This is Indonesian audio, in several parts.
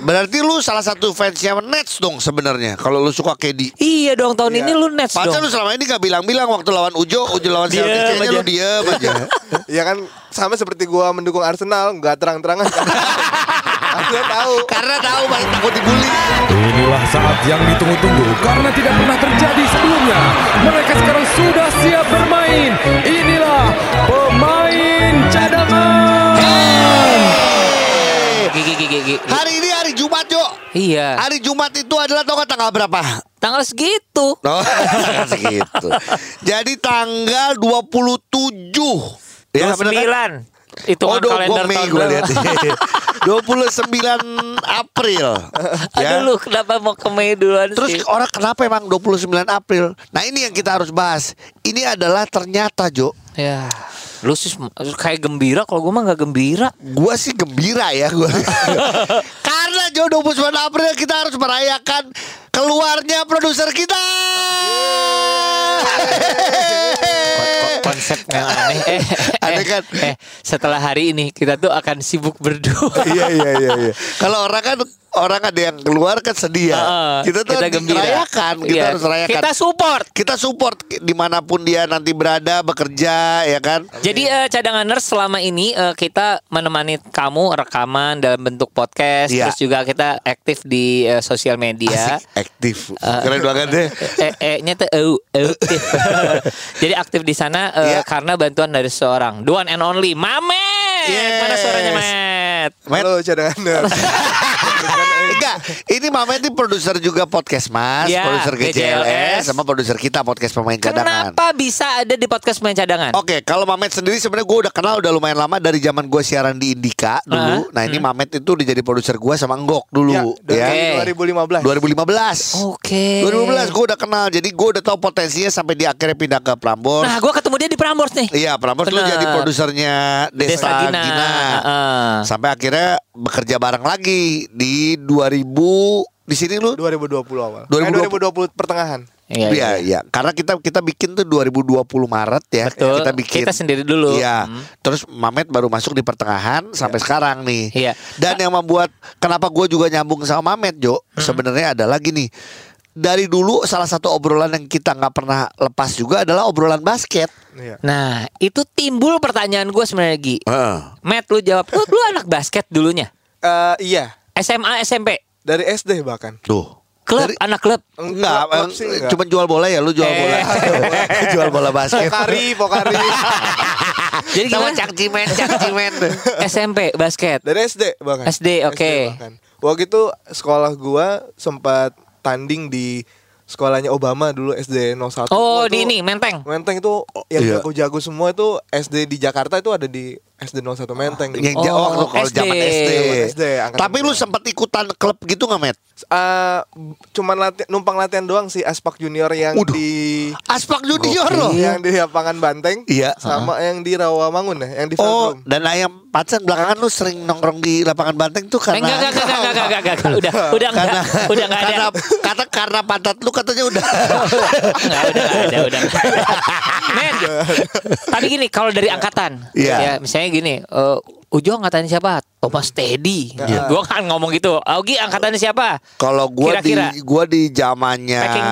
Berarti lu salah satu fansnya Nets dong sebenarnya kalau lu suka KD. Iya dong tahun Iya. ini lu Nets Padahal dong. lu selama ini gak bilang-bilang waktu lawan Ujo, Ujo lawan Celtics kayaknya aja. lu diem aja. ya kan sama seperti gua mendukung Arsenal nggak terang-terangan Arsenal tahu Karena tahu banyak takut dibully. Inilah saat yang ditunggu-tunggu karena tidak pernah terjadi sebelumnya. Mereka sekarang sudah siap bermain. Inilah pemain cadangan. Gigi gigi gigi. Hari ini hari Jumat, Jo. Iya. Hari Jumat itu adalah tau gak tanggal berapa? Tanggal segitu. Oh, segitu. Jadi tanggal 27. Ya, bener kan? 29. Itu Oh, kalender Mei tahun gue lihat. 29 April. Aduh lu kenapa mau ke Mei duluan Terus sih? orang kenapa emang 29 April? Nah ini yang kita harus bahas. Ini adalah ternyata Jo. Ya. Lu sih kayak gembira kalau gua mah nggak gembira. Gua sih gembira ya gua. Karena Jo 29 April kita harus merayakan keluarnya produser kita. Kok- Konsep yang aneh. Eh, Aneh eh, kan? Eh, setelah hari ini kita tuh akan sibuk berdua. Iya iya iya iya. Kalau orang kan orang ada yang keluar kan sedih ya. Heeh, kita tuh merayakan, kita Iya. harus rayakan. Kita support. kita support di mana pun dia nanti berada bekerja ya kan. Jadi eh, cadanganers selama ini eh, kita menemani kamu rekaman dalam bentuk podcast, Iya. terus juga kita aktif di eh, sosial media. Asik, aktif. Keren banget deh. eh eh nya tuh eu eu. Jadi aktif di sana eh, Iya. karena bantuan dari seorang the one and only Mamet. Yes. Mana suaranya Mamet? Met. Halo cadangan egg. Enggak, ini Mama ini produser juga podcast Mas, Ya, produser GCLS GCLS. sama produser kita podcast pemain cadangan. Kenapa bisa ada di podcast main cadangan? Oke, kalau Mamet sendiri sebenarnya gue udah kenal udah lumayan lama dari zaman gue siaran di Indika dulu. Ah, Nah ini Mamet itu udah jadi produser gue sama Enggok dulu, ya, ya. dari 2015 2015. Oke. 2015 gue udah kenal, jadi gue udah tahu potensinya sampai di akhirnya pindah ke Prambors. Nah, gua ketemu dia di Prambors nih. Iya, Prambors lu Bener. jadi produsernya Desa, Desa Gina. Gina. Heeh. Sampai akhirnya bekerja bareng lagi di 2000 di sini lu 2020 awal 2020. Eh, 2020 pertengahan Iya, Iya, iya. Karena kita kita bikin tuh 2020 Maret ya. Betul. Kita bikin. Kita sendiri dulu. Iya. Hmm. Terus Mamet baru masuk di pertengahan sampai sekarang nih. Iya. Dan yang membuat kenapa gue juga nyambung sama Mamet Jo Hmm. sebenarnya adalah gini. Dari dulu salah satu obrolan yang kita nggak pernah lepas juga adalah obrolan basket. Iya. Nah, itu timbul pertanyaan gue sebenarnya Gi. Heeh. Matt lu jawab, lu, lu anak basket dulunya? Eh, iya SMA, SMP? Dari SD bahkan Tuh. Klub, Dari- anak klub? Enggak, Klub em, sih enggak. cuma jual bola ya, lu jual Eh. bola. jual bola basket. Pokari Pokari Jadi Sama gimana? cangcimen, cangcimen. SMP, basket. dari SD bahkan SD, oke. bahkan. waktu itu sekolah gua sempat tanding di sekolahnya Obama dulu SD 01 Oh, di ini, Menteng. Menteng itu yang Iya. jago-jago semua itu SD di Jakarta itu ada di SD 01 Menteng. Yang Oh, jauh waktu kalau SD. zaman SD. SD, Tapi lu sempat ikutan klub gitu nggak, Met? Eh, cuman lati- numpang latihan doang sih Aspak Junior yang Waduh. di Aspak Junior Gokil. loh. yang di lapangan Banteng Iya. sama yang di Rawamangun ya, yang di Oh, Velodrome. dan ayam pacan belakangan lu sering nongkrong di lapangan banteng tuh karena Enggak, enggak, enggak, enggak, enggak, enggak, enggak, enggak. Udah, udah enggak, karena udah enggak ada. karena kata karena pantat lu katanya udah Enggak, udah enggak ada, udah enggak ada. Men, tapi gini, kalau dari angkatan, Iya. ya misalnya gini, eh Ujo angkatannya siapa? Thomas Teddy. Iya. Gua kan ngomong gitu. Augi angkatannya siapa? kalau gua Kira-kira. di gua di zamannya Packing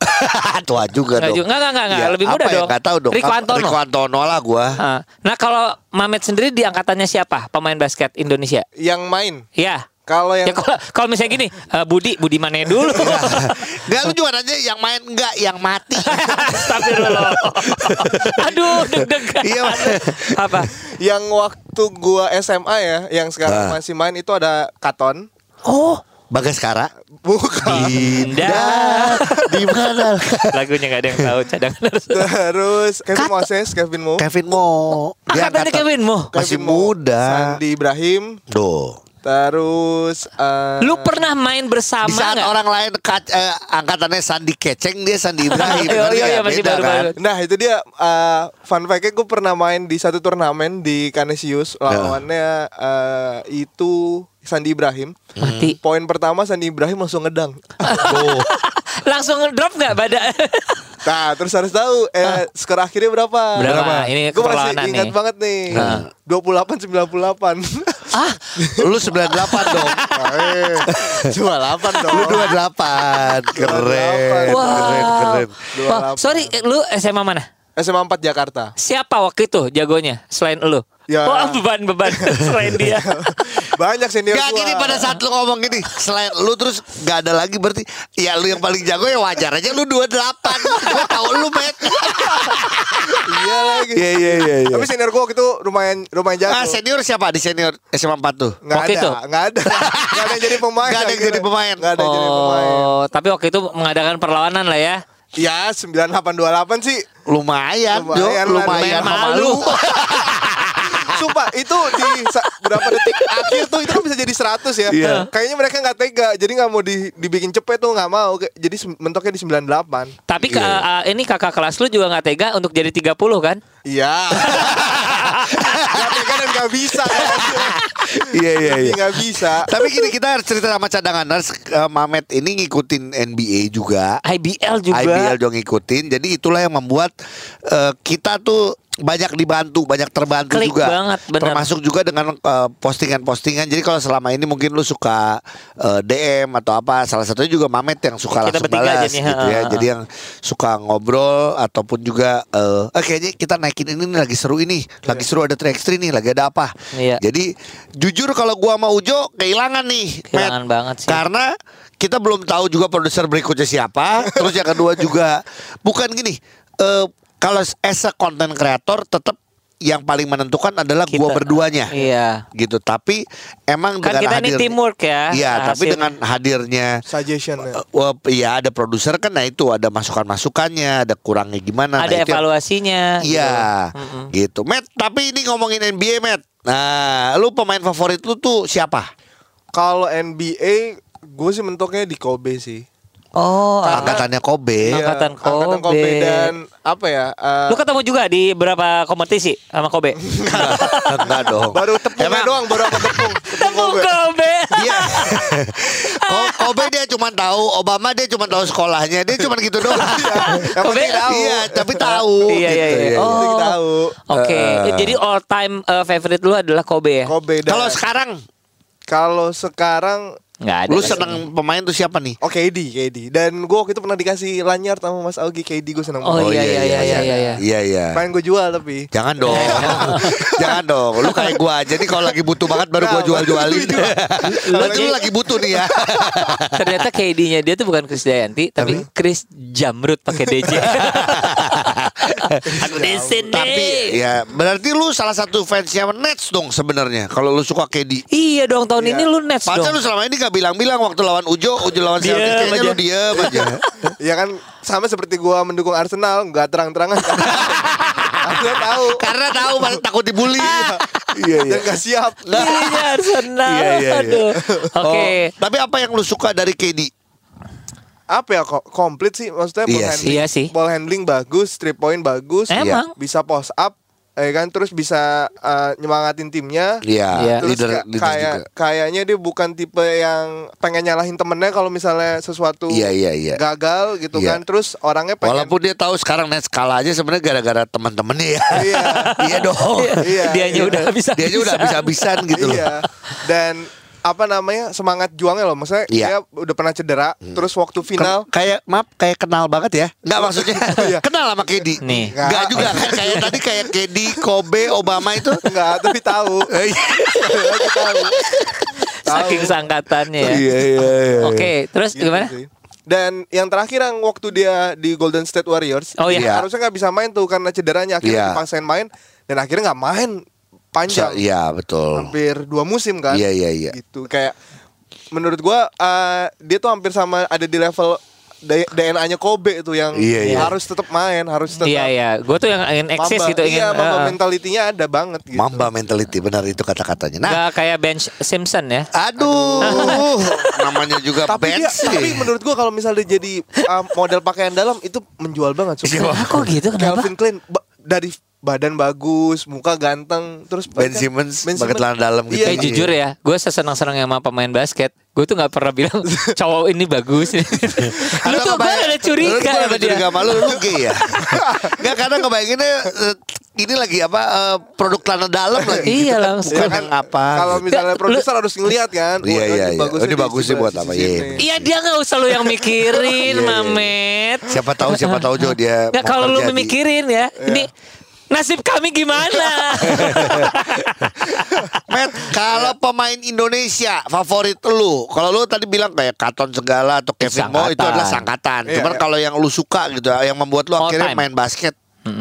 tua juga Enggak dong. juga, enggak, enggak, enggak, Ya, lebih muda apa ya? dong. Nggak tahu dong. Rico Antono. Rico Antono lah gua. Ah. Nah, kalau Mamet sendiri di angkatannya siapa? Pemain basket Indonesia? Yang main Ya. Kalau yang Ya kalau kalau misalnya gini, eh, Budi, Budi mana dulu? Enggak lu juga nanya yang main enggak yang mati. Astagfirullah. Aduh, deg-degan. Iya, Mas. Apa? yang waktu gua SMA ya, yang sekarang Ah. masih main itu ada Katon. Oh, Bagas Kara. Bukan. Indah. Di mana? Lagunya nggak ada yang tahu cadangan harus. Terus Kevin Katon. Moses, Kevin Mo, Kevin Mo. Dia Angkatannya angkatan- Kevin Mo. Masih Kevin Mo, muda. Sandi Ibrahim, Tuh. Terus eh, Lu pernah main bersama Di saat nggak? orang lain kac- eh, angkatannya Sandi Keceng dia Sandi Ibrahim. Iya, Ngerti iya, iya, masih Beda baru-baru. kan? Nah itu dia eh, fun fact-nya gue pernah main di satu turnamen di Canisius lawannya eh, itu Sandi Ibrahim. Mati. Poin pertama Sandi Ibrahim langsung ngedang. Tuh. Langsung ngedrop nggak badan? Nah terus harus tahu eh, skor akhirnya berapa? Berapa? Ini Gue masih ingat nih. banget nih. Nah. 28 98. Ah, Lu 98 dong. Eh, Dua delapan dong. Lu 28. Keren. wah. Keren, keren. Wah, sorry, lu SMA mana? SMA 4 Jakarta. Siapa waktu itu jagonya selain lu? Ya. Oh, beban-beban selain dia. Banyak senior Gak gua. gini pada saat lu ngomong gini Selain lu terus gak ada lagi berarti Ya lu yang paling jago ya wajar aja Lu 28 Gue tau lu met Iya lagi. Iya iya iya iya. Tapi senior gua waktu itu lumayan lumayan jago. Ah senior siapa di senior SMA 4 tuh Nggak Waktu ada, itu? nggak ada, nggak ada yang jadi pemain. Nggak ada yang jadi pemain. Ada yang jadi pemain. Oh, tapi waktu itu mengadakan perlawanan lah ya. Ya 9828 sih. Lumayan, Lumayan lah, Lumayan lumayan malu. lu Sumpah itu di berapa detik akhir tuh itu kan bisa jadi 100 ya. Iya. Kayaknya mereka nggak tega, jadi nggak mau di, dibikin cepet tuh nggak mau. Jadi mentoknya di 98. Tapi Iya. ka- uh, ini kakak kelas lu juga nggak tega untuk jadi 30 kan? Iya. Gak tega dan gak bisa kan. Iya iya iya nggak bisa. Tapi gini kita harus cerita sama cadanganers eh, Mamet ini ngikutin NBA juga IBL juga. IBL juga ngikutin Jadi itulah yang membuat eh, Kita tuh banyak dibantu, banyak terbantu Klik juga. banget, benar. Termasuk juga dengan eh, postingan-postingan. Jadi kalau selama ini mungkin lu suka eh, DM atau apa, salah satunya juga Mamet yang suka Kita langsung balas gitu ya. Jadi yang suka ngobrol ataupun juga eh eh, kayaknya kita naikin ini nih, lagi seru ini, lagi seru ada 3x3 nih, lagi ada apa. Iya. Jadi jujur kalau gua sama Ujo kehilangan nih, Kehilangan Matt. banget sih. Karena kita belum tahu juga produser berikutnya siapa. Terus yang kedua juga bukan gini. eh kalau as a content creator tetap yang paling menentukan adalah gua Kita. berduanya. Iya. Gitu. Tapi emang Kan dengan kita ini hadir teamwork ya. Iya, tapi hasilnya. dengan hadirnya Suggestion ya. eh, iya ada produser kan nah itu ada masukan-masukannya, ada kurangnya gimana. ada nah, itu yang- evaluasinya. Iya, gitu. gitu. Matt, tapi ini ngomongin NBA, Matt. Nah, lu pemain favorit lu tuh siapa? Kalau NBA gue sih mentoknya di Kobe sih. Oh, Angkatannya Kobe. Iya. Angkatan Angkatan Kobe. dan apa ya? eh, lu ketemu juga di beberapa kompetisi sama Kobe. Enggak dong. baru tepungnya Emang doang, baru apa tepung? Tepung Temu Kobe. Kobe. Dia Ko- Kobe dia cuma tahu, Obama dia cuma tahu sekolahnya, dia cuma gitu doang. Yang Kobe- tahu. Iya, tapi tahu. Iya, iya, gitu, iya. Penting Oh. tahu. Oke, Eh. jadi all time uh, favorite lu adalah Kobe ya? Kobe dan Kalau sekarang kalau sekarang Nggak ada. lu sih. seneng pemain tuh siapa nih? Oh KD, KD. Dan gue waktu itu pernah dikasih lanyard sama Mas Augie KD gue seneng Oh, banget. iya, iya, iya, iya, iya. Iya, iya. Pengen gue jual tapi. Jangan dong. Jangan dong. Lu kayak gua aja nih kalau lagi butuh banget baru gua Nah, jual-jualin. Berarti lu Lagi- lagi butuh nih ya. Ternyata KD-nya dia tuh bukan Chris Dayanti, tapi Chris Jamrut pakai DJ. Aku di sini. Tapi ya berarti lu salah satu fansnya Nets dong sebenarnya. Kalau lu suka KD. Iya dong tahun Iya. ini lu Nets Padahal dong. lu selama ini gak bilang-bilang waktu lawan Ujo, Ujo lawan Diem Celtics kayaknya aja. lu diem aja. Ya kan sama seperti gue mendukung Arsenal, nggak terang-terangan. Gue tahu. Karena tahu takut dibully. Iya Dan gak siap. Dirinya Arsenal. Iya, iya, iya. Aduh. Oke. Oh, tapi apa yang lu suka dari KD? Apa ya kok komplit sih maksudnya ball Iya sih. handling. Iya sih. Ball handling bagus, three point bagus. Emang. Bisa post up ya kan terus bisa uh, nyemangatin timnya. Iya, Iya. Terus leader, leader kayak juga. kayaknya dia bukan tipe yang pengen nyalahin temennya kalau misalnya sesuatu Iya, iya, iya. gagal gitu Iya. kan. Terus orangnya pengen Walaupun dia tahu sekarang Nets kalah aja sebenarnya gara-gara teman-temannya ya. Iya. iya dong. Iya, Dianya iya. udah habis Dia aja udah habis-habisan gitu loh. Iya. Dan apa namanya semangat juangnya loh maksudnya Iya. dia udah pernah cedera terus waktu final Ken- kayak maaf kayak kenal banget ya nggak maksudnya Iya. kenal sama KD Nih. nggak juga kan kayak tadi kayak KD Kobe Obama itu enggak tapi tahu Eh, Tapi tahu Saking sangkatannya ya. iya iya iya Oke, terus Gitu gimana? sih. Dan yang terakhir yang waktu dia di Golden State Warriors, Oh, iya. dia harusnya nggak bisa main tuh karena cederanya Iya. akhirnya dipaksain main dan akhirnya nggak main panjang, So- iya betul hampir dua musim kan? Iya, iya, iya. Gitu kayak menurut gua eh, dia tuh hampir sama ada di level DNA-nya Kobe itu yang Iya, iya. harus tetap main, harus tetap Iya iya, gue tuh yang ingin eksis Mamba. gitu ingin. Iya, mamba eh, mentalitinya ada banget gitu. Mamba mentality benar itu kata-katanya nah Nggak kayak bench Simpson ya. aduh namanya juga Tapi dia, bench tapi menurut gua kalau misalnya jadi uh, model pakaian dalam itu menjual banget. sumpah. Ah, kok gitu kenapa? Calvin Klein dari badan bagus, muka ganteng, terus Ben Simmons Ben Simmons. celana dalam gitu. Iya, Kayak jujur ya, gue sesenang-senang sama pemain basket, gue tuh nggak pernah bilang cowok ini bagus. lu tuh gue ada curiga lu sama dia. curiga sama lu, gay ya? Gak karena ngebayanginnya eh, ini lagi apa eh, produk celana dalam lagi. Iya, langsung. Bukan kan, apa. Kalau gitu. misalnya produser harus ngeliat kan. Iya, wah, iya, ini iya. Ini bagusnya sebelah buat apa? Iya. Iya dia nggak usah lu yang mikirin, Iya, iya. Mamet. Siapa tahu siapa tahu Jo dia mau kalau lu memikirin ya, ini nasib kami gimana? Matt, kalau pemain Indonesia favorit lu, kalau lu tadi bilang kayak Katon segala atau Kevin Mo itu adalah sangkatan. Iya, Cuman iya. kalau yang lu suka gitu, yang membuat lu All akhirnya time. main basket.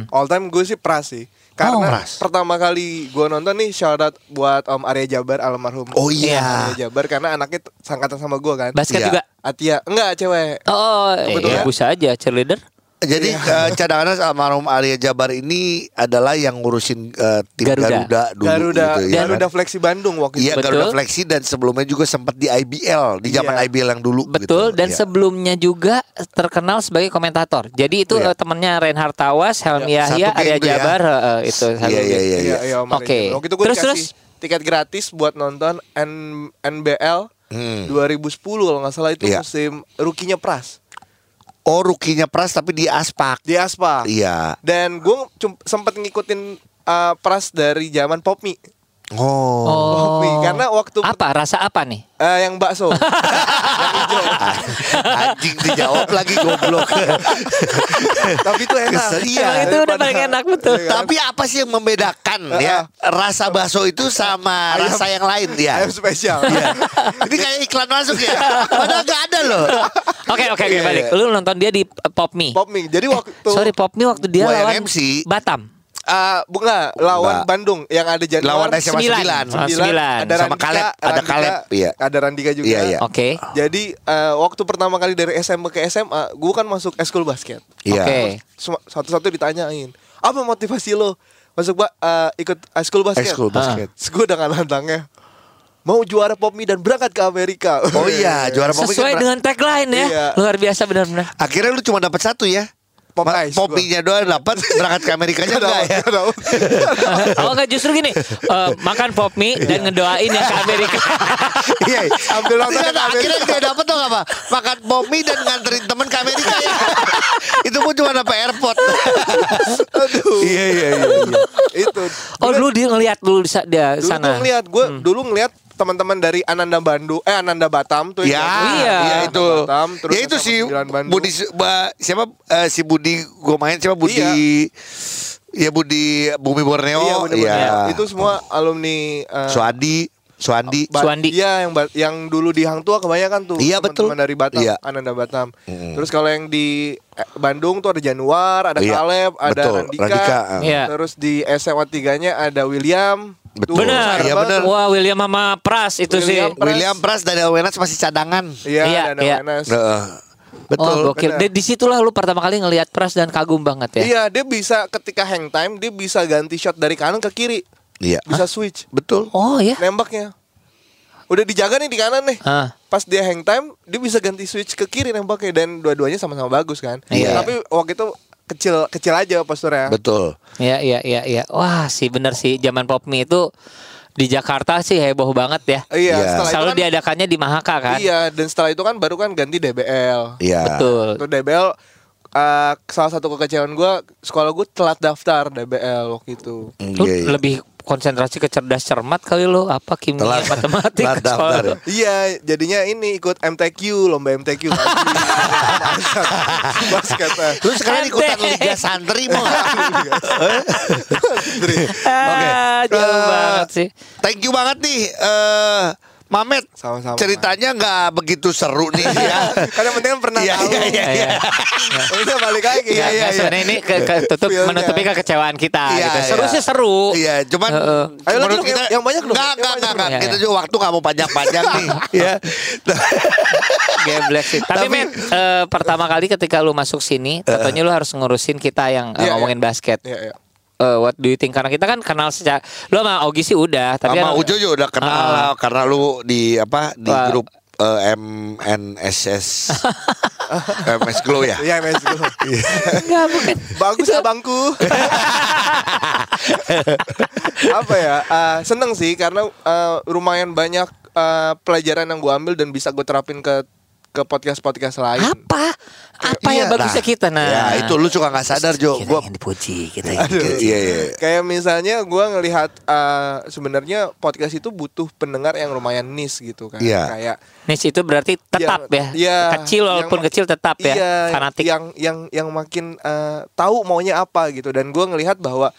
All time gue sih Pras sih. Oh, Karena Pras. pertama kali gue nonton nih shout out buat Om Arya Jabar almarhum. Oh iya. Arya Jabar karena anaknya sangkatan sama gue kan. Basket Iya. juga. Atia enggak cewek. Oh, ya ya? bisa aja cheerleader. Jadi eh, cadangan almarhum Arya Jabar ini adalah yang ngurusin eh, tim Garuda. Garuda, dulu Garuda gitu ya. Garuda kan? Fleksi Bandung waktu Iya itu. Betul. Garuda Fleksi dan sebelumnya juga sempat di IBL di zaman Iya. IBL yang dulu. Betul gitu. dan Iya. sebelumnya juga terkenal sebagai komentator. Jadi itu Iya. eh, temannya Reinhard Tawas, Helmi Satu Yahya, Arya ya. Jabar eh, eh, itu satu Iya, iya, iya. Iya, iya, Oke. Terus, terus? tiket gratis buat nonton N NBL Hmm. 2010 kalau nggak salah itu Iya. musim rukinya Pras Oh rukinya Pras tapi di Aspak. di Aspa. Iya. Dan gue sempat ngikutin uh, Pras dari zaman Popmi. Oh. Popmi karena waktu apa rasa apa nih? eh, yang bakso. yang hijau. Anjing dijawab lagi goblok. Tapi itu enak. Kesel, iya. Emang itu udah paling enak betul. Tapi apa sih yang membedakan ya rasa bakso itu sama Ayam- rasa yang lain ya? Ayam spesial. Iya. Ini kayak iklan masuk ya. Padahal gak ada loh. Oke oke oke Iya, balik. iya. Lu nonton dia di eh, Popmi. Popmi. Jadi waktu Sorry Popmi waktu dia lawan MC. Batam. Uh, bukan lawan Enggak. Bandung yang ada Januar Lawan SMA Sembilan. 9. Ah, sembilan. ada Sama Randika, Kaleb, ada Randika, Kaleb, iya. Ada Randika juga. Iya, iya. Oke. Jadi uh, waktu pertama kali dari SMP ke SMA, gue kan masuk eskul basket. Iya. Oke. Semua- Satu-satu ditanyain, apa motivasi lo masuk ba- uh, ikut eskul basket? Ekskul basket. Terus gue dengan lantangnya mau juara popmi dan berangkat ke Amerika. Oh iya, juara Popmi Sesuai kan- dengan tagline ya. Iya. Luar biasa benar-benar. Akhirnya lu cuma dapat satu ya. Pop ice. Popinya doang dapat berangkat ke Amerikanya Nggak enggak ya? Oh enggak justru gini eh, Makan pop mie Dan ngedoain yang ke Amerika Iya. Ambil nonton ke Amerika. akhirnya dia dapat tuh apa? Makan Pomi dan nganterin temen ke Amerika ya. Itu pun cuma dapat airport. Aduh. Iya iya iya. iya. itu. Oh dulu dia ngeliat dulu di sa- dia dulu sana ngeliat gue dulu ngeliat teman-teman dari Ananda Bandung eh Ananda Batam tuh Ya, yang- Iya. iya itu. Batam, terus ya itu si 9 Bandung. Budi ba- siapa eh, si Budi gue main siapa Budi Ya Budi Bumi Borneo. Iya, bener-bener. Iya. Itu semua alumni eh, Suadi, Suandi. Ba- Suwandi. Iya yang yang dulu di Hang Tua kebanyakan tuh Iya, teman-teman betul. dari Batam, Iya. Ananda Batam. Terus kalau yang di eh, Bandung tuh ada Januar, ada Iya, Kaleb, ada betul. Randika. Randika. Iya. Terus di SMA 3-nya ada William. Betul. Benar Iya, benar. Wah William sama Pras itu William sih Pras. William Pras dari Wenas masih cadangan. Iya, Iya, ada iya. Wenas. Heeh. Betul. Oh gokil. Di di situlah lu pertama kali ngelihat Pras dan kagum banget ya Iya, dia bisa ketika hang time dia bisa ganti shot dari kanan ke kiri. Iya. Bisa switch Betul. Oh ya nembaknya. Udah dijaga nih di kanan nih. Ah. Pas dia hang time, dia bisa ganti switch ke kiri nembaknya dan dua-duanya sama-sama bagus kan. Iya. Tapi waktu itu kecil kecil aja posturnya. Betul. Iya iya iya iya. Wah sih bener sih zaman pop mie itu di Jakarta sih heboh banget ya. Iya, Iya. setelah Selalu itu kan, diadakannya di Mahaka kan. Iya, dan setelah itu kan baru kan ganti DBL. Iya. Betul. Itu DBL eh, salah satu kekecewaan gue sekolah gue telat daftar DBL waktu itu. Lu Iya, iya. lebih konsentrasi ke cerdas cermat kali lu apa kimia Telat- matematik telat daftar. lu. Iya, jadinya ini ikut MTQ, lomba MTQ eh. Lu sekarang ikutan Liga Santri mau nggak? Ah, jauh Eh, banget sih. Thank you banget nih eh Mamet. Sama-sama. Ceritanya nggak begitu seru nih ya. Karena penting kan pernah Iya tahu. iya iya. iya. Udah balik lagi. Iya, Iya, iya, sebenarnya ini ke, ke- tutup Feel-nya. menutupi kekecewaan kita Iya, gitu. Seru iya. sih seru. Iya, cuman Heeh. Ayo menurut kita yang- yang banyak enggak, dong. enggak. Iya, Kita iya. juga waktu enggak mau panjang-panjang nih, ya. Geblek sih. Tapi, men, eh, pertama kali ketika lu masuk sini, tentunya lu harus ngurusin kita yang eh, Iya, ngomongin basket. Iya, iya. Eh, what do you think? Karena kita kan kenal secara lu sama Ogi sih udah, tapi Sama kan- Ujo juga udah kenal lah karena lu di apa di Wah. grup eh, MNSS MS Glow ya. Iya, Mas. Enggak, bukan. Bagus abangku. Apa ya? eh, seneng sih karena eh, lumayan banyak eh, pelajaran yang gue ambil dan bisa gue terapin ke ke podcast-podcast lain. Apa? Apa Iya, yang bagusnya nah, kita nah? Ya itu lu suka nggak sadar Jo. Kita Gua yang dipuji, kita yang Iya iya. iya. Kayak misalnya gua ngelihat eh, sebenarnya podcast itu butuh pendengar yang lumayan niche gitu kan. Iya. Kayak Niche itu berarti tetap yang- ya. iya, kecil walaupun yang- kecil tetap ya. Iya, Fanatik. yang yang yang makin eh, tahu maunya apa gitu dan gua ngelihat bahwa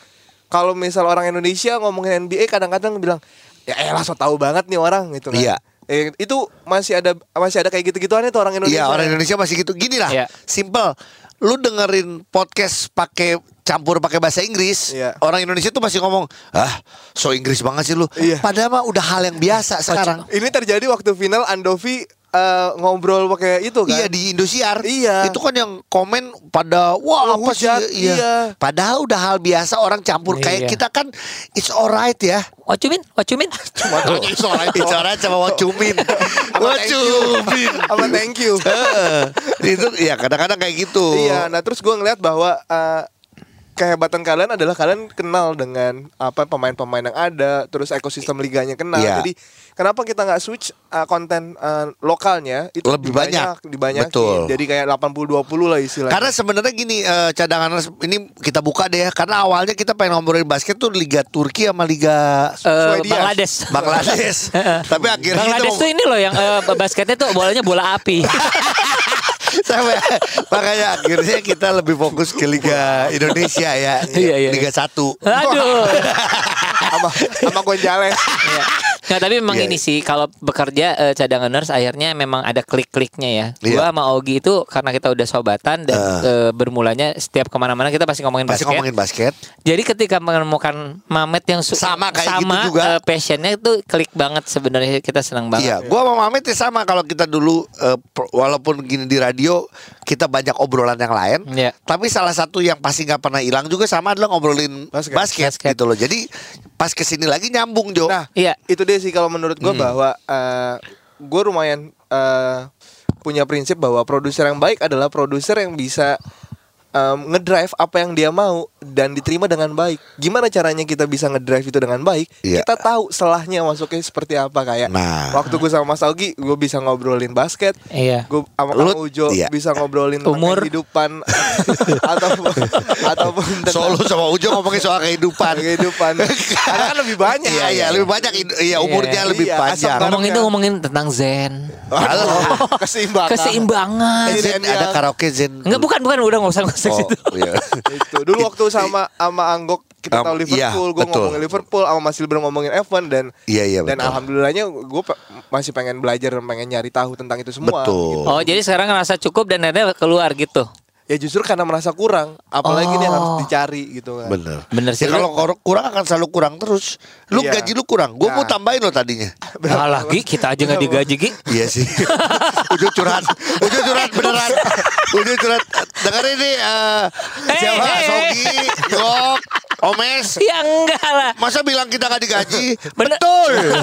kalau misal orang Indonesia ngomongin NBA kadang-kadang bilang ya elah so tahu banget nih orang gitu kan. Iya. Eh, itu masih ada masih ada kayak gitu-gituan itu orang Indonesia. Iya orang Indonesia masih gitu. Gini lah, Iya. simple. Lu dengerin podcast pakai campur pakai bahasa Inggris, Iya. orang Indonesia tuh masih ngomong, ah, so Inggris banget sih lu. Iya. Padahal mah udah hal yang biasa sekarang. Ini terjadi waktu final Andovi eh, ngobrol pakai itu kan. Iya di Indosiar. Iya. Itu kan yang komen pada wah apa sih? Iya. iya. Padahal udah hal biasa orang campur kayak Iya. kita kan it's alright ya. What you mean? What you mean? Cuma it's alright, it's alright sama wacumin. wacumin. Apa thank you. Heeh. itu ya kadang-kadang kayak gitu. Iya, nah terus gue ngeliat bahwa eh, kehebatan kalian adalah kalian kenal dengan apa pemain-pemain yang ada, terus ekosistem liganya kenal. Iya. Jadi kenapa kita nggak switch eh, konten eh, lokalnya itu Lebih banyak. dibanyakin. Betul. Jadi kayak 80-20 lah istilahnya. Karena sebenarnya gini eh, cadangan ini kita buka deh ya karena awalnya kita pengen ngomongin basket tuh Liga Turki sama Liga Swedia. Bangladesh. Bangladesh. Tapi akhirnya Bangladesh tuh ini loh yang eh, basketnya tuh bolanya bola api. Sampai makanya akhirnya kita lebih fokus ke Liga Indonesia ya. Iya, iya, Liga 1. Aduh. sama sama Gonzales. Iya. Nah tapi memang Iya. ini sih kalau bekerja eh, cadanganers akhirnya memang ada klik-kliknya ya. Iya. Gua sama Ogi itu karena kita udah sobatan dan eh, bermulanya setiap ke mana-mana kita pasti ngomongin Pasti basket. ngomongin basket. Jadi ketika menemukan Mamet yang Sama kayak sama, gitu juga. eh, passionnya itu klik banget sebenarnya kita senang banget. Iya, gua sama Mamet ya sama kalau kita dulu per- walaupun gini di radio kita banyak obrolan yang lain. Iya. Tapi salah satu yang pasti nggak pernah hilang juga sama adalah ngobrolin basket, Basket. Basket. gitu loh. Jadi pas ke sini lagi nyambung Jo. Nah, Iya. itu dia sih kalau menurut gue Hmm. bahwa gue lumayan eh, punya prinsip bahwa produser yang baik adalah produser yang bisa em, ngedrive apa yang dia mau dan diterima dengan baik. Gimana caranya kita bisa ngedrive itu dengan baik? Iya. Kita tahu selahnya masuknya seperti apa kayak. Nah. Waktu gue sama Mas Augi, gue bisa ngobrolin basket. Iya. Gue sama Kang Ujo iya. bisa ngobrolin tentang Umur. kehidupan ataupun ataupun Solo sama Ujo ngomongin soal kehidupan. kehidupan. Karena kan lebih banyak. Iya iya lebih banyak iya umurnya Iya, lebih iya, panjang. Ngomongin tuh ngomongin tentang zen. Halo. Keseimbangan. Keseimbangan. Eh, Zen Iya. ada karaoke Zen. Enggak bukan bukan udah nggak usah usah Oh, situ. iya. itu dulu waktu sama sama Anggok kita Um, tahu Liverpool, iya, gue betul. ngomongin Liverpool, sama Mas Silber ngomongin F1 dan Iya, iya, dan betul. alhamdulillahnya gue masih pengen belajar dan pengen nyari tahu tentang itu semua. Betul. Oh jadi sekarang ngerasa cukup dan akhirnya keluar gitu. Ya justru karena merasa kurang, apalagi ini yang harus Oh. dicari gitu kan. Bener. Bener sih. Ya kalau kurang akan selalu kurang terus. Lu Iya. gaji lu kurang. Gue mau Nah. tambahin lo tadinya. Nah, lagi kita aja nggak digaji Gi. Iya sih. Ujo curhat. Ujo curhat beneran. Ujo curhat. Dengerin nih eh Hey, siapa? hey, hey. Sogi, Gok, Omes. Ya enggak lah. Masa bilang kita gak digaji? Bener. Betul.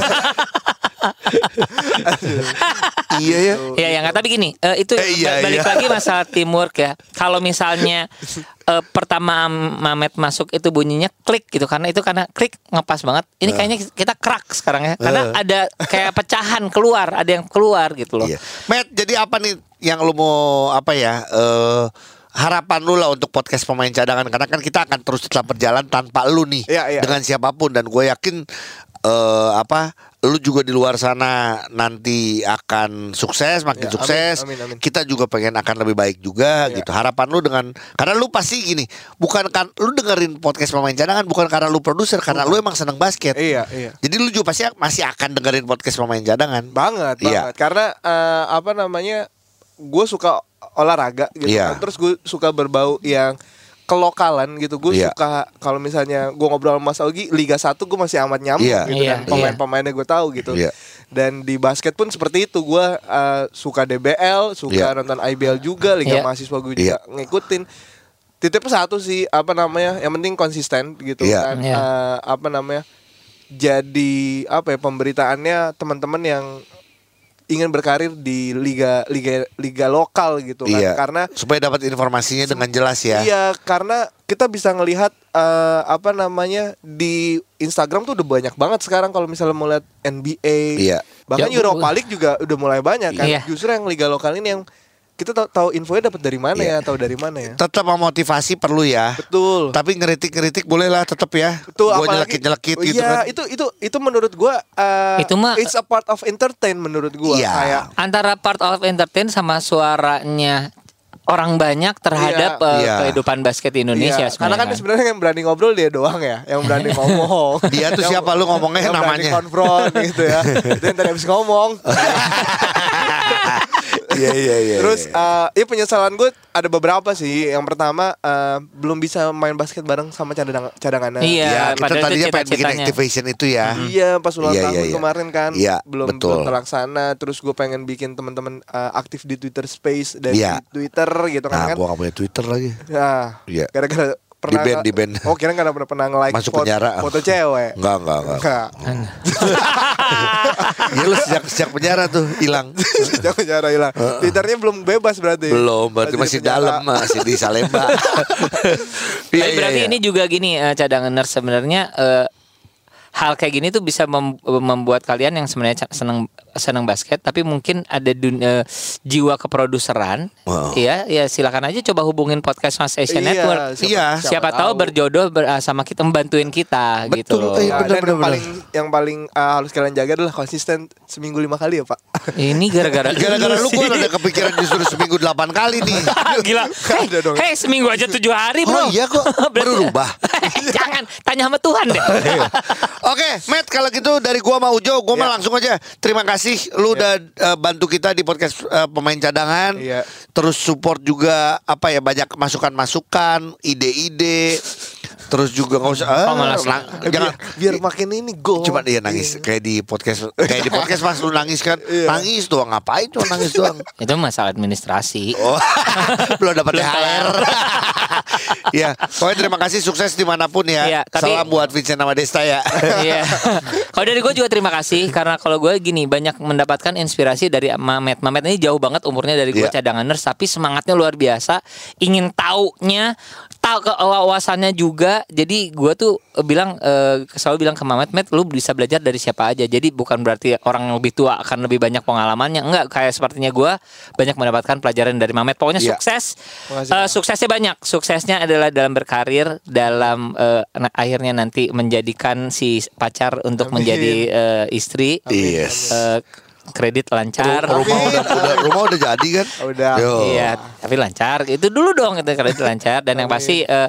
iya ya. Ya ya nggak tapi gini eh, itu Eh, iya, ba- balik iya. lagi masalah teamwork ya. Kalau misalnya eh, pertama Mamet masuk itu bunyinya klik gitu karena itu karena klik ngepas banget. Ini kayaknya kita kerak sekarang ya. Karena ada kayak pecahan keluar, ada yang keluar gitu loh. Iya. Matt, jadi apa nih yang lu mau apa ya? eh harapan lu lah untuk podcast pemain cadangan karena kan kita akan terus tetap berjalan tanpa lu nih Iya, iya. dengan siapa pun dan gue yakin eh apa lu juga di luar sana nanti akan sukses makin Ya, sukses amin, amin, amin. kita juga pengen akan lebih baik juga Iya. gitu harapan lu dengan karena lu pasti gini bukan kan lu dengerin podcast pemain cadangan bukan karena lu produser karena lu emang seneng basket Iya, iya. jadi lu juga pasti masih akan dengerin podcast pemain cadangan Banget, Iya. banget. Karena eh, apa namanya? Gue suka olahraga gitu Iya. kan. Terus gue suka berbau yang kelokalan gitu. Gue Iya. suka kalau misalnya gue ngobrol sama Mas Augi Liga 1 gue masih amat nyambung Iya. gitu Iya, kan. Pemain-pemainnya gue tahu gitu. Iya. Dan di basket pun seperti itu. Gue eh, suka DBL, suka Iya. nonton IBL juga, Liga Iya. Mahasiswa gue Iya. juga ngikutin. Titipnya satu sih apa namanya? Yang penting konsisten gitu Iya. kan. Iya. Eh, apa namanya? Jadi apa ya pemberitaannya teman-teman yang ingin berkarir di liga liga liga lokal gitu kan. Iya. Karena supaya dapat informasinya dengan jelas ya. Iya, karena kita bisa ngelihat eh, apa namanya di Instagram tuh udah banyak banget sekarang kalau misalnya mau lihat NBA. Iya. Bahkan Ya, Europa League juga udah mulai banyak kan. Iya. Justru yang liga lokal ini yang kita tahu, tahu infonya dapat dari mana Iya. ya, tahu dari mana ya. Tetap memotivasi perlu ya. Betul. Tapi ngeritik-ngeritik boleh lah tetap ya. Betul, Gua apalagi- nyelekit-nyelekit Oh, gitu iya, kan. itu itu itu menurut gua eh, Itu mah- it's a part of entertain menurut gua Iya. kayak Antara part of entertain sama suaranya orang banyak terhadap Iya. eh, Iya. kehidupan basket di Indonesia Iya, karena kan sebenarnya. sebenarnya yang berani ngobrol dia doang ya, yang berani ngomong. Dia tuh Yang- siapa? Lu ngomongnya yang berani namanya. konfront gitu ya. Itu yang tadi habis ngomong. Iya iya iya. Terus iya. eh ya penyesalan gue ada beberapa sih. Yang pertama eh, belum bisa main basket bareng sama cadang cadangannya. Iya. ya, kita tadinya pengen bikin activation itu ya. Iya pas ulang Iya, tahun iya, iya. kemarin kan Iya, belum betul. belum terlaksana. Terus gue pengen bikin teman-teman eh, aktif di Twitter Space dan Iya. di Twitter gitu kan. Nah, kan. gua gak punya Twitter lagi. Ya, Iya. gara-gara pernah Di-ban, di-ban. Oh, kira pernah pernah nge-like Masuk foto, penjara. foto cewek. Enggak, enggak, enggak. Enggak. Ya lu sejak sejak penjara tuh hilang. Sejak penjara hilang. Twitternya belum bebas berarti. Belum, berarti masih di penjara. dalam, masih di Salemba. Tapi Iya, iya, berarti iya. ini juga gini eh, cadangan nurse sebenarnya eh, hal kayak gini tuh bisa mem- membuat kalian yang sebenarnya ca- senang basket tapi mungkin ada dunia jiwa keproduseran Wow. ya ya silakan aja coba hubungin podcast Mas Asian Iya, Network Iya. siapa, tahu berjodoh ber- ah, sama kita membantuin kita gitu Betul, loh. eh, Ya, bener, dan bener, yang bener. paling yang paling uh, harus kalian jaga adalah konsisten seminggu lima kali ya pak. ini gara-gara Gara-gara lu gua ada kepikiran disuruh seminggu delapan kali nih. Gila. Hei, seminggu aja tujuh hari, bro. Oh iya kok, Berarti- berubah. Jangan tanya sama Tuhan deh. Oke, Matt kalau gitu dari gua sama Ujo, gua mah Ya. langsung aja. Terima kasih lu udah eh, bantu kita di podcast eh, pemain cadangan. Iya. Terus support juga apa ya banyak masukan-masukan, ide-ide. Terus juga nggak usah ah, Oh, malah lang- jangan biar, biar makin ini go. Cuma dia nangis kayak di podcast kayak di podcast pas lu nangis kan Iya. nangis doang ngapain cuma nangis doang Itu masalah administrasi. oh belum dapat THR ya pokoknya terima kasih sukses di mana pun ya Iya, tapi- salam buat Vincent sama Desta ya Iya. Kalau dari gue juga terima kasih karena kalau gue gini banyak mendapatkan inspirasi dari Mamet. Mamet ini jauh banget umurnya dari gue Iya. cadangan nurse tapi semangatnya luar biasa. Ingin taunya, tahu ke wawasannya juga. Jadi gue tuh eh, bilang eh, selalu bilang ke Mamet, Met lu bisa belajar dari siapa aja. Jadi bukan berarti orang yang lebih tua akan lebih banyak pengalamannya. Enggak, kayak sepertinya gue banyak mendapatkan pelajaran dari Mamet. Pokoknya Iya. sukses. Makasih, Eh, Pak. suksesnya banyak. Suksesnya adalah dalam berkarir, dalam eh, na- akhirnya nanti menjadikan si pacar untuk Amin. menjadi eh, istri. yes Eh, kredit lancar. rumah udah, udah rumah udah jadi kan Udah. Yo. Iya, tapi lancar. Itu dulu dong itu kredit lancar dan yang pasti eh,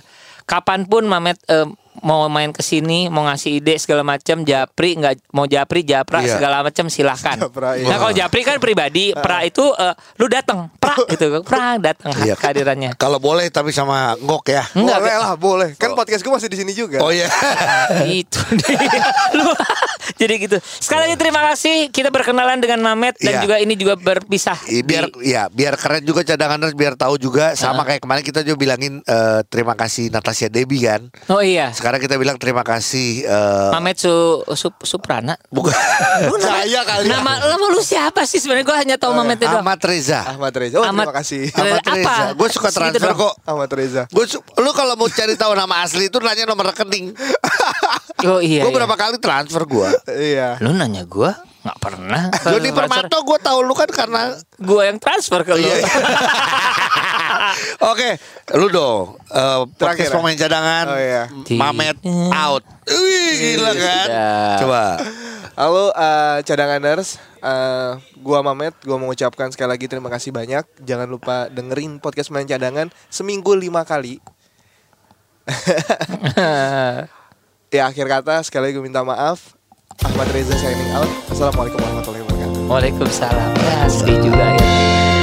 kapan pun Mamet eh, mau main ke sini, mau ngasih ide segala macam, Japri nggak mau Japri, Japra Iya. segala macam silahkan. Japra, iya. Nah kalau Japri kan pribadi, Pra itu eh, lu datang, Pra gitu, Pra datang Iya. kehadirannya. kalau boleh tapi sama ngok ya Enggak, boleh lah, boleh. Kan podcast gue masih di sini juga. oh iya itu dia. Lu jadi gitu. Sekali lagi terima kasih kita berkenalan dengan Mamet dan Iya. juga ini juga berpisah. Biar di- ya biar keren juga cadangan biar tahu juga sama kayak kemarin kita juga bilangin eh, terima kasih Natasha Debbie kan Oh iya. sekarang kita bilang terima kasih eh, Mamet Su, Su- Suprana. bukan Saya kali. ya. Nama nama lu siapa sih sebenarnya? Gue hanya tahu Mamet itu. Ahmad Reza Ahmad Reza. Oh, Ahmad- terima kasih. Ahmad Apa? Reza gue suka transfer kok Ahmad Reza. Gue lu kalau mau cari tahu nama asli itu nanya nomor rekening. Oh iya. gue iya. berapa kali transfer gue. Iya. Lu nanya gue nggak pernah. Joni Permato gue tahu lu kan karena Gue yang transfer ke lu. Iya. Oke, lu dong. eh, podcast Terakhir ya? pemain cadangan. Oh, iya. Mamet out. Wih, gila kan? Iya. Coba. Halo eh, cadanganers, Eh, gua Mamet, gua mengucapkan sekali lagi terima kasih banyak. Jangan lupa dengerin podcast main cadangan seminggu lima kali. Ya akhir kata sekali lagi gue minta maaf. Ahmad Reza signing out. Assalamualaikum warahmatullahi wabarakatuh. Waalaikumsalam. Ya, sedih juga ya.